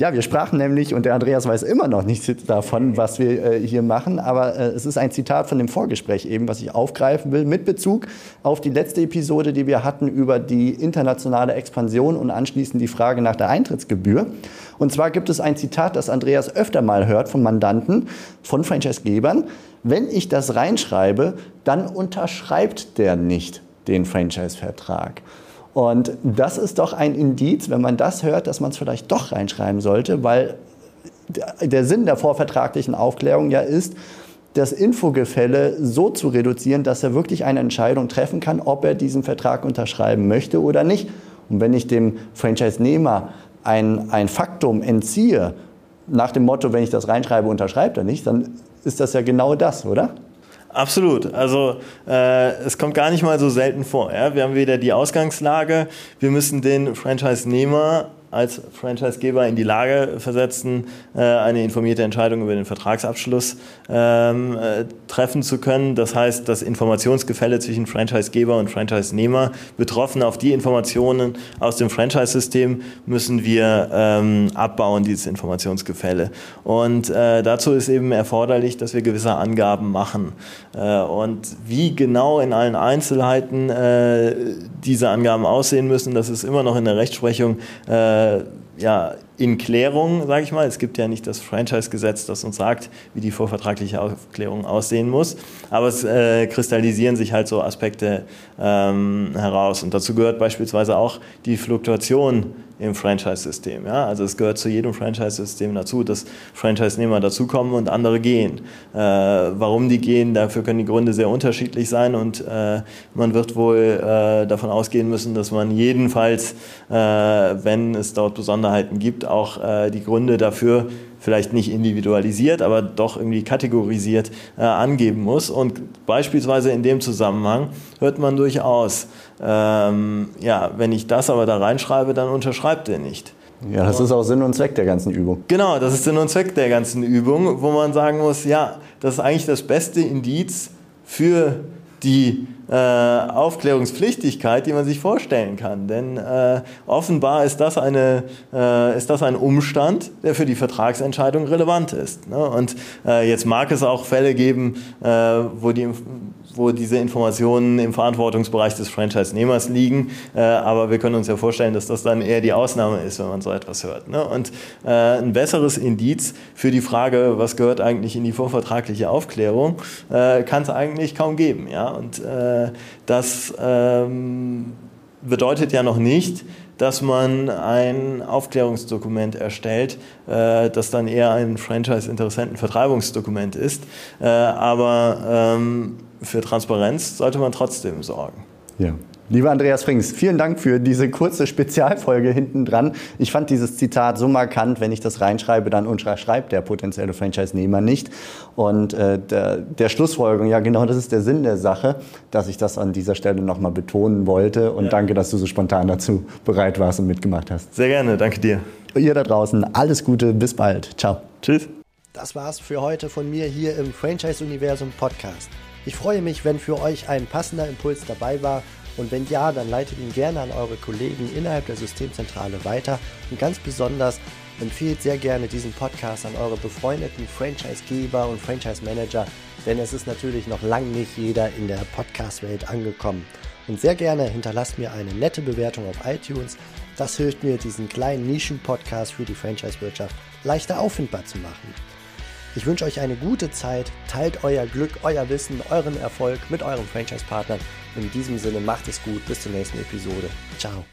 Ja, wir sprachen nämlich, und der Andreas weiß immer noch nichts davon, was wir äh, hier machen, aber äh, es ist ein Zitat von dem Vorgespräch eben, was ich aufgreifen will, mit Bezug auf die letzte Episode, die wir hatten über die internationale Expansion und anschließend die Frage nach der Eintrittsgebühr. Und zwar gibt es ein Zitat, das Andreas öfter mal hört von Mandanten, von Franchisegebern. Wenn ich das reinschreibe, dann unterschreibt der nicht den Franchise-Vertrag. Und das ist doch ein Indiz, wenn man das hört, dass man es vielleicht doch reinschreiben sollte, weil der Sinn der vorvertraglichen Aufklärung ja ist, das Infogefälle so zu reduzieren, dass er wirklich eine Entscheidung treffen kann, ob er diesen Vertrag unterschreiben möchte oder nicht. Und wenn ich dem Franchise-Nehmer ein, ein Faktum entziehe, nach dem Motto, wenn ich das reinschreibe, unterschreibt er nicht, dann ist das ja genau das, oder? Absolut. Also äh, es kommt gar nicht mal so selten vor. Ja? Wir haben wieder die Ausgangslage, wir müssen den Franchise-Nehmer als Franchisegeber in die Lage versetzen, äh, eine informierte Entscheidung über den Vertragsabschluss ähm, äh, treffen zu können. Das heißt, das Informationsgefälle zwischen Franchisegeber und Franchise-Nehmer, betroffen auf die Informationen aus dem Franchise-System, müssen wir ähm, abbauen, dieses Informationsgefälle. Und äh, dazu ist eben erforderlich, dass wir gewisse Angaben machen. Und wie genau in allen Einzelheiten diese Angaben aussehen müssen, das ist immer noch in der Rechtsprechung äh, ja, in Klärung, sage ich mal. Es gibt ja nicht das Franchise-Gesetz, das uns sagt, wie die vorvertragliche Aufklärung aussehen muss. Aber es äh, kristallisieren sich halt so Aspekte ähm, heraus. Und dazu gehört beispielsweise auch die Fluktuation im Franchise-System. Ja? Also es gehört zu jedem Franchise-System dazu, dass Franchise-Nehmer dazukommen und andere gehen. Äh, warum die gehen, dafür können die Gründe sehr unterschiedlich sein und äh, man wird wohl äh, davon ausgehen müssen, dass man jedenfalls, äh, wenn es dort Besonderheiten gibt, auch äh, die Gründe dafür vielleicht nicht individualisiert, aber doch irgendwie kategorisiert äh, angeben muss. Und beispielsweise in dem Zusammenhang hört man durchaus, ähm, ja, wenn ich das aber da reinschreibe, dann unterschreibt er nicht. Ja, das ist auch Sinn und Zweck der ganzen Übung. Genau, das ist Sinn und Zweck der ganzen Übung, wo man sagen muss, ja, das ist eigentlich das beste Indiz für die äh, Aufklärungspflichtigkeit, die man sich vorstellen kann. Denn äh, offenbar ist das, eine, äh, ist das ein Umstand, der für die Vertragsentscheidung relevant ist. Ne? Und äh, jetzt mag es auch Fälle geben, äh, wo die wo diese Informationen im Verantwortungsbereich des Franchise-Nehmers liegen. Äh, aber wir können uns ja vorstellen, dass das dann eher die Ausnahme ist, wenn man so etwas hört. Ne? Und ein besseres Indiz für die Frage, was gehört eigentlich in die vorvertragliche Aufklärung, kann es eigentlich kaum geben. Ja? Und äh, das ähm, bedeutet ja noch nicht, dass man ein Aufklärungsdokument erstellt, äh, das dann eher ein Franchise-Interessenten-Vertreibungsdokument ist. Äh, aber ähm, für Transparenz sollte man trotzdem sorgen. Ja. Lieber Andreas Frings, vielen Dank für diese kurze Spezialfolge hinten dran. Ich fand dieses Zitat so markant, wenn ich das reinschreibe, dann unterschreibt der potenzielle Franchise-Nehmer nicht. Und äh, der, der, Schlussfolgerung, ja genau das ist der Sinn der Sache, dass ich das an dieser Stelle nochmal betonen wollte. Und ja. danke, dass du so spontan dazu bereit warst und mitgemacht hast. Sehr gerne, danke dir. Ihr da draußen, alles Gute, bis bald. Ciao. Tschüss. Das war's für heute von mir hier im Franchise-Universum Podcast. Ich freue mich, wenn für euch ein passender Impuls dabei war und wenn ja, dann leitet ihn gerne an eure Kollegen innerhalb der Systemzentrale weiter und ganz besonders empfehlt sehr gerne diesen Podcast an eure befreundeten Franchisegeber und Franchise-Manager, denn es ist natürlich noch lange nicht jeder in der Podcast-Welt angekommen. Und sehr gerne hinterlasst mir eine nette Bewertung auf iTunes. Das hilft mir, diesen kleinen Nischen-Podcast für die Franchise-Wirtschaft leichter auffindbar zu machen. Ich wünsche euch eine gute Zeit, teilt euer Glück, euer Wissen, euren Erfolg mit euren Franchise-Partnern. In diesem Sinne macht es gut, bis zur nächsten Episode. Ciao.